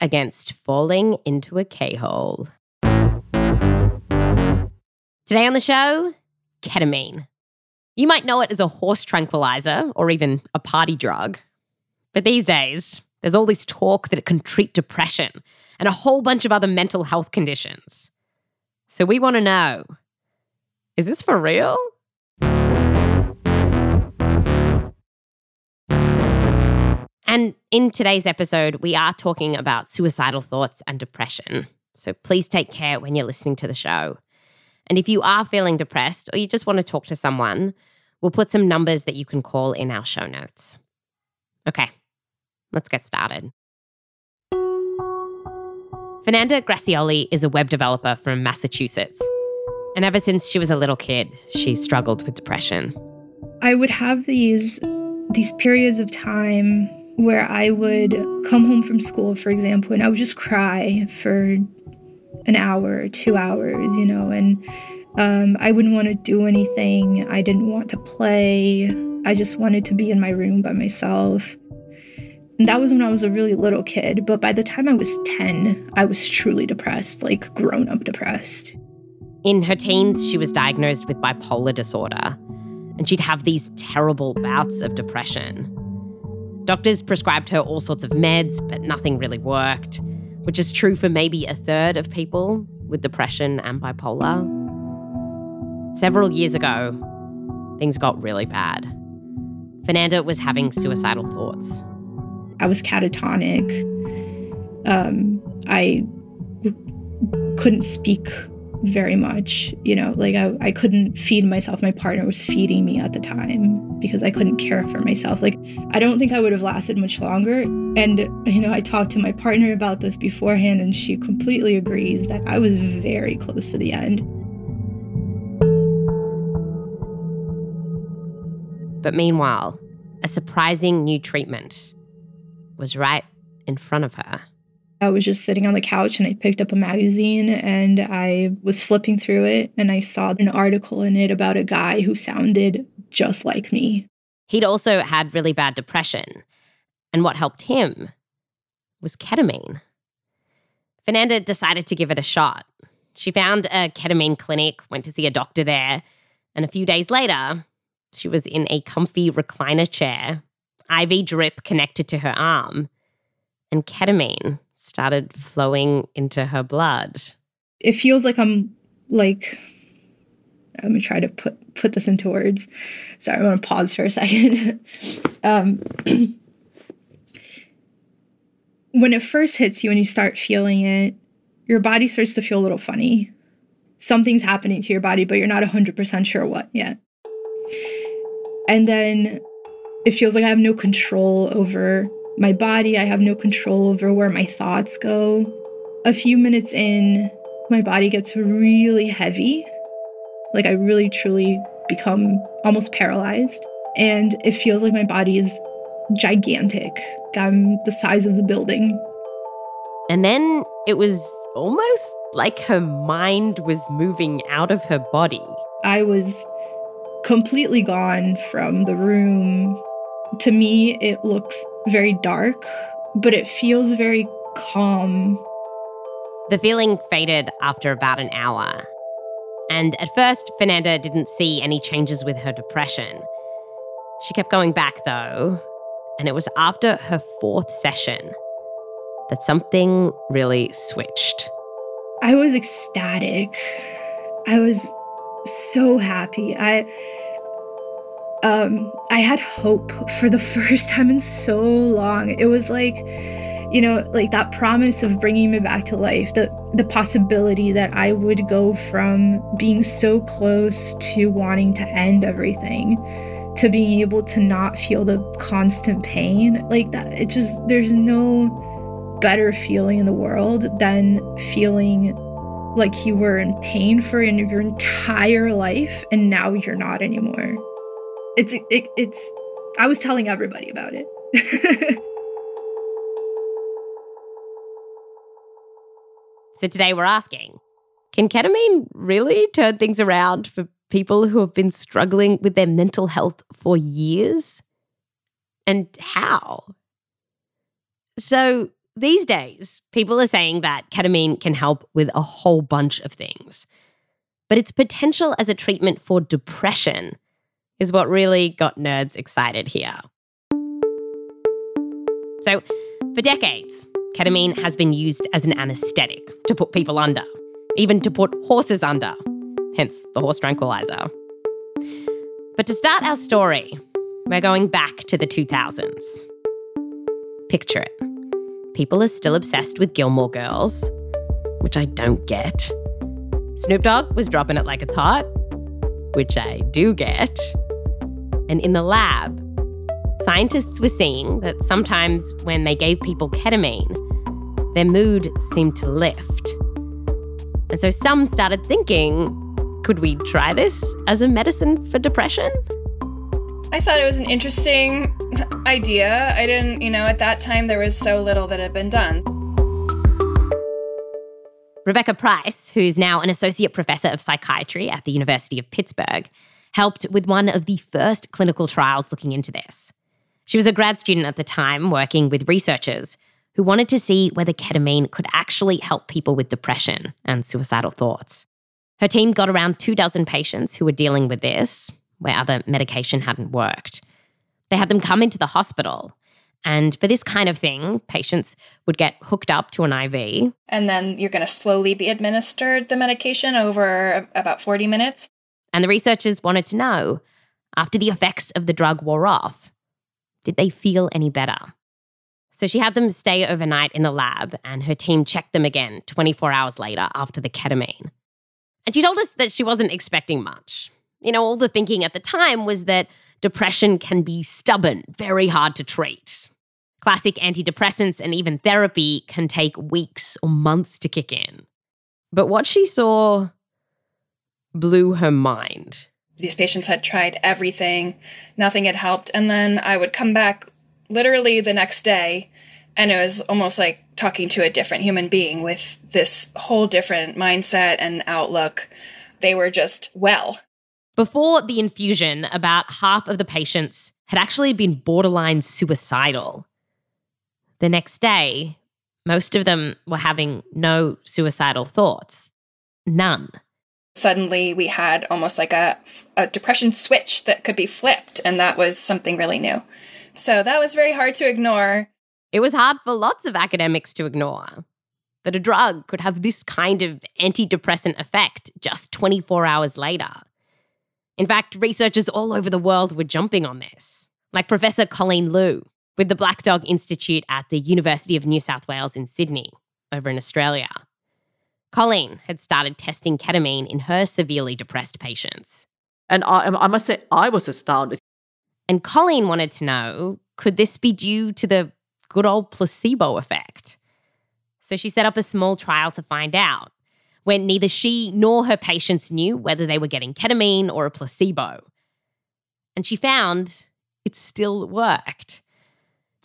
against falling into a K hole. Today on the show, ketamine. You might know it as a horse tranquilizer or even a party drug. But these days, there's all this talk that it can treat depression and a whole bunch of other mental health conditions. So we want to know is this for real? And in today's episode, we are talking about suicidal thoughts and depression. So please take care when you're listening to the show. And if you are feeling depressed or you just want to talk to someone, we'll put some numbers that you can call in our show notes. Okay, let's get started. Fernanda Graciolli is a web developer from Massachusetts. And ever since she was a little kid, she struggled with depression. I would have these these periods of time where I would come home from school, for example, and I would just cry for an hour two hours, you know, and um, I wouldn't want to do anything. I didn't want to play. I just wanted to be in my room by myself. And that was when I was a really little kid. But by the time I was 10, I was truly depressed, like grown up depressed. In her teens, she was diagnosed with bipolar disorder, and she'd have these terrible bouts of depression. Doctors prescribed her all sorts of meds, but nothing really worked which is true for maybe a third of people with depression and bipolar. Several years ago, things got really bad. Fernanda was having suicidal thoughts. I was catatonic. Um, I couldn't speak very much. You know, like I, I couldn't feed myself. My partner was feeding me at the time because I couldn't care for myself. Like, I don't think I would have lasted much longer. And, you know, I talked to my partner about this beforehand, and she completely agrees that I was very close to the end. But meanwhile, a surprising new treatment was right in front of her. I was just sitting on the couch and I picked up a magazine and I was flipping through it and I saw an article in it about a guy who sounded just like me. He'd also had really bad depression. And what helped him was ketamine. Fernanda decided to give it a shot. She found a ketamine clinic, went to see a doctor there, and a few days later, she was in a comfy recliner chair, IV drip connected to her arm, and ketamine started flowing into her blood. It feels like I'm like let me try to put put this into words. Sorry, I want to pause for a second. um, when it first hits you and you start feeling it, your body starts to feel a little funny. Something's happening to your body, but you're not 100% sure what yet. And then it feels like I have no control over my body. I have no control over where my thoughts go. A few minutes in, my body gets really heavy. Like I really truly become almost paralyzed. And it feels like my body is gigantic. I'm the size of the building. And then it was almost like her mind was moving out of her body. I was completely gone from the room. To me, it looks very dark, but it feels very calm. The feeling faded after about an hour. And at first, Fernanda didn't see any changes with her depression. She kept going back though, and it was after her fourth session that something really switched. I was ecstatic. I was so happy. I um, I had hope for the first time in so long. It was like, you know, like that promise of bringing me back to life, the the possibility that I would go from being so close to wanting to end everything to being able to not feel the constant pain like that. It just there's no better feeling in the world than feeling like you were in pain for your entire life and now you're not anymore. It's it, it's I was telling everybody about it. so today we're asking, can ketamine really turn things around for people who have been struggling with their mental health for years? And how? So, these days, people are saying that ketamine can help with a whole bunch of things. But its potential as a treatment for depression is what really got nerds excited here. So, for decades, ketamine has been used as an anesthetic to put people under, even to put horses under, hence the horse tranquilizer. But to start our story, we're going back to the 2000s. Picture it people are still obsessed with Gilmore Girls, which I don't get. Snoop Dogg was dropping it like it's hot, which I do get. And in the lab, scientists were seeing that sometimes when they gave people ketamine, their mood seemed to lift. And so some started thinking could we try this as a medicine for depression? I thought it was an interesting idea. I didn't, you know, at that time there was so little that had been done. Rebecca Price, who's now an associate professor of psychiatry at the University of Pittsburgh, helped with one of the first clinical trials looking into this. She was a grad student at the time working with researchers who wanted to see whether ketamine could actually help people with depression and suicidal thoughts. Her team got around two dozen patients who were dealing with this, where other medication hadn't worked. They had them come into the hospital. And for this kind of thing, patients would get hooked up to an IV. And then you're going to slowly be administered the medication over about 40 minutes. And the researchers wanted to know after the effects of the drug wore off, did they feel any better? So she had them stay overnight in the lab, and her team checked them again 24 hours later after the ketamine. And she told us that she wasn't expecting much. You know, all the thinking at the time was that depression can be stubborn, very hard to treat. Classic antidepressants and even therapy can take weeks or months to kick in. But what she saw blew her mind. These patients had tried everything, nothing had helped. And then I would come back literally the next day, and it was almost like talking to a different human being with this whole different mindset and outlook. They were just well. Before the infusion, about half of the patients had actually been borderline suicidal. The next day, most of them were having no suicidal thoughts. None. Suddenly, we had almost like a, a depression switch that could be flipped, and that was something really new. So that was very hard to ignore. It was hard for lots of academics to ignore that a drug could have this kind of antidepressant effect just 24 hours later. In fact, researchers all over the world were jumping on this, like Professor Colleen Loo with the Black Dog Institute at the University of New South Wales in Sydney, over in Australia. Colleen had started testing ketamine in her severely depressed patients. And I, um, I must say, I was astounded. And Colleen wanted to know could this be due to the good old placebo effect? So she set up a small trial to find out when neither she nor her patients knew whether they were getting ketamine or a placebo. And she found it still worked.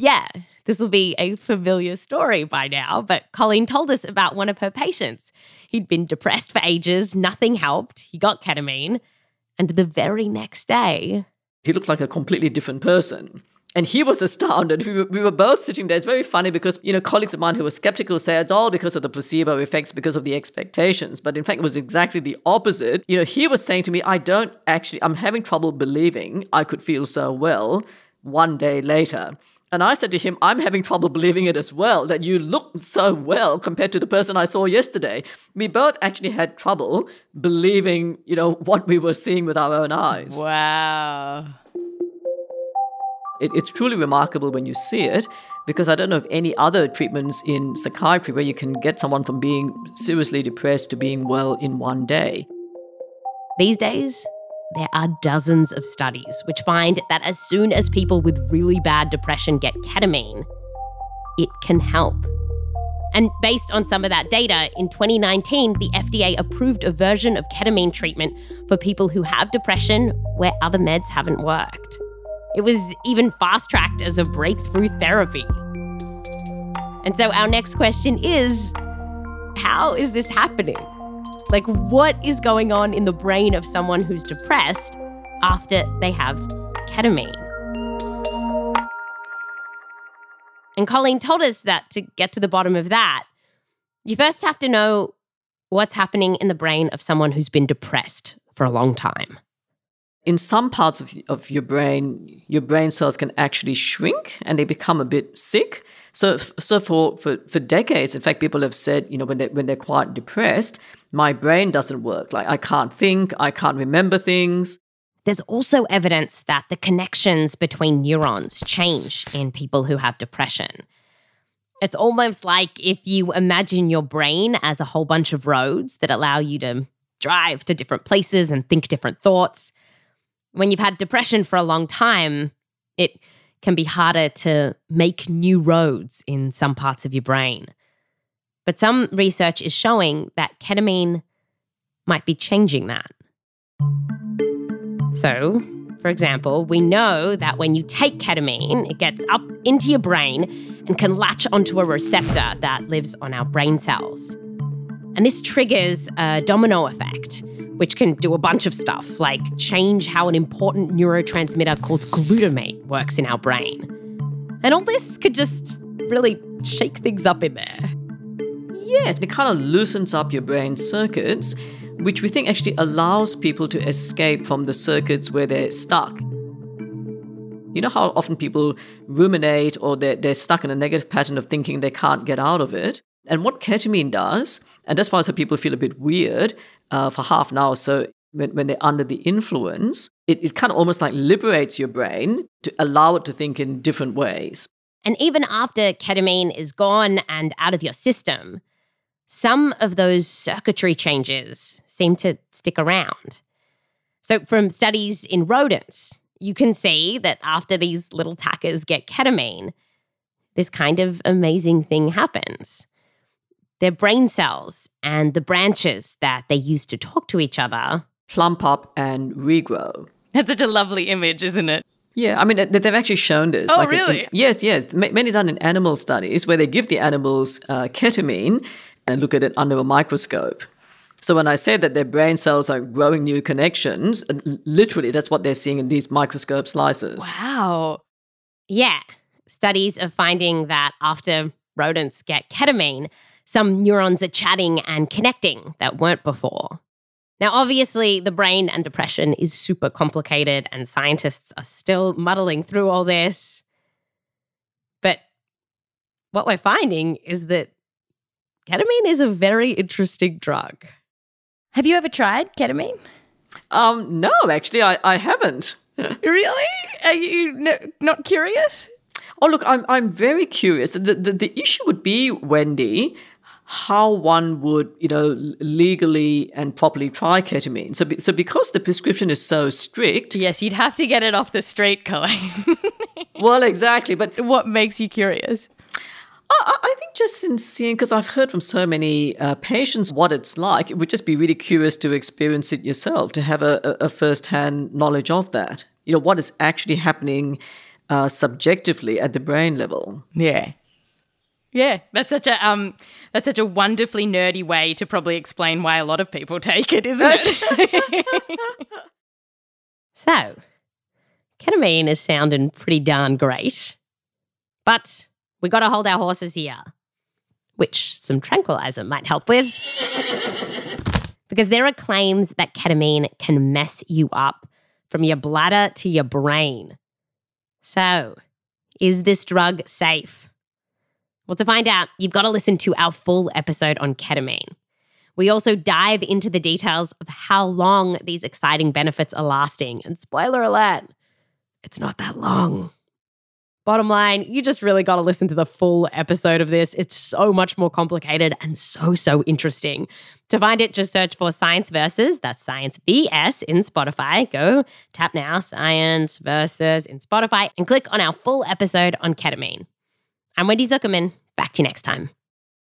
Yeah, this will be a familiar story by now, but Colleen told us about one of her patients. He'd been depressed for ages, nothing helped. He got ketamine, and the very next day, he looked like a completely different person. And he was astounded. We were, we were both sitting there. It's very funny because, you know, colleagues of mine who were skeptical say it's all because of the placebo effects, because of the expectations. But in fact, it was exactly the opposite. You know, he was saying to me, I don't actually, I'm having trouble believing I could feel so well one day later. And I said to him, I'm having trouble believing it as well, that you look so well compared to the person I saw yesterday. We both actually had trouble believing, you know, what we were seeing with our own eyes. Wow. It, it's truly remarkable when you see it because I don't know of any other treatments in psychiatry where you can get someone from being seriously depressed to being well in one day. These days, there are dozens of studies which find that as soon as people with really bad depression get ketamine, it can help. And based on some of that data, in 2019, the FDA approved a version of ketamine treatment for people who have depression where other meds haven't worked. It was even fast tracked as a breakthrough therapy. And so our next question is how is this happening? Like, what is going on in the brain of someone who's depressed after they have ketamine? And Colleen told us that to get to the bottom of that, you first have to know what's happening in the brain of someone who's been depressed for a long time. In some parts of, of your brain, your brain cells can actually shrink and they become a bit sick. So, so for, for, for decades, in fact, people have said, you know, when, they, when they're quite depressed, my brain doesn't work. Like I can't think, I can't remember things. There's also evidence that the connections between neurons change in people who have depression. It's almost like if you imagine your brain as a whole bunch of roads that allow you to drive to different places and think different thoughts. When you've had depression for a long time, it can be harder to make new roads in some parts of your brain. But some research is showing that ketamine might be changing that. So, for example, we know that when you take ketamine, it gets up into your brain and can latch onto a receptor that lives on our brain cells. And this triggers a domino effect, which can do a bunch of stuff, like change how an important neurotransmitter called glutamate works in our brain. And all this could just really shake things up in there. Yes, it kind of loosens up your brain circuits which we think actually allows people to escape from the circuits where they're stuck. You know how often people ruminate or they're, they're stuck in a negative pattern of thinking they can't get out of it? And what ketamine does, and that's why some people feel a bit weird uh, for half an hour. So when, when they're under the influence, it, it kind of almost like liberates your brain to allow it to think in different ways. And even after ketamine is gone and out of your system, some of those circuitry changes seem to stick around. So, from studies in rodents, you can see that after these little tackers get ketamine, this kind of amazing thing happens. Their brain cells and the branches that they use to talk to each other plump up and regrow. That's such a lovely image, isn't it? Yeah, I mean, they've actually shown this. Oh, like really? In, yes, yes. Many done in animal studies where they give the animals uh, ketamine and look at it under a microscope. So when I say that their brain cells are growing new connections, literally that's what they're seeing in these microscope slices. Wow. Yeah. Studies are finding that after rodents get ketamine, some neurons are chatting and connecting that weren't before. Now, obviously, the brain and depression is super complicated, and scientists are still muddling through all this. But what we're finding is that ketamine is a very interesting drug. Have you ever tried ketamine? Um, no, actually, I, I haven't. really? Are you not curious? Oh, look, I'm, I'm very curious. The, the, the issue would be, Wendy, how one would, you know, legally and properly try ketamine. So, so because the prescription is so strict. Yes, you'd have to get it off the street, Colleen. well, exactly. But what makes you curious? I, I think just in seeing, because I've heard from so many uh, patients what it's like, it would just be really curious to experience it yourself, to have a, a first-hand knowledge of that. You know, what is actually happening uh, subjectively at the brain level. Yeah. Yeah, that's such a um, that's such a wonderfully nerdy way to probably explain why a lot of people take it, isn't it? so, ketamine is sounding pretty darn great, but we got to hold our horses here, which some tranquilizer might help with. because there are claims that ketamine can mess you up from your bladder to your brain. So, is this drug safe? Well, to find out, you've got to listen to our full episode on ketamine. We also dive into the details of how long these exciting benefits are lasting. And spoiler alert, it's not that long. Bottom line, you just really got to listen to the full episode of this. It's so much more complicated and so, so interesting. To find it, just search for Science Versus. That's Science VS in Spotify. Go tap now, Science Versus in Spotify, and click on our full episode on ketamine. I'm Wendy Zuckerman. Back to you next time.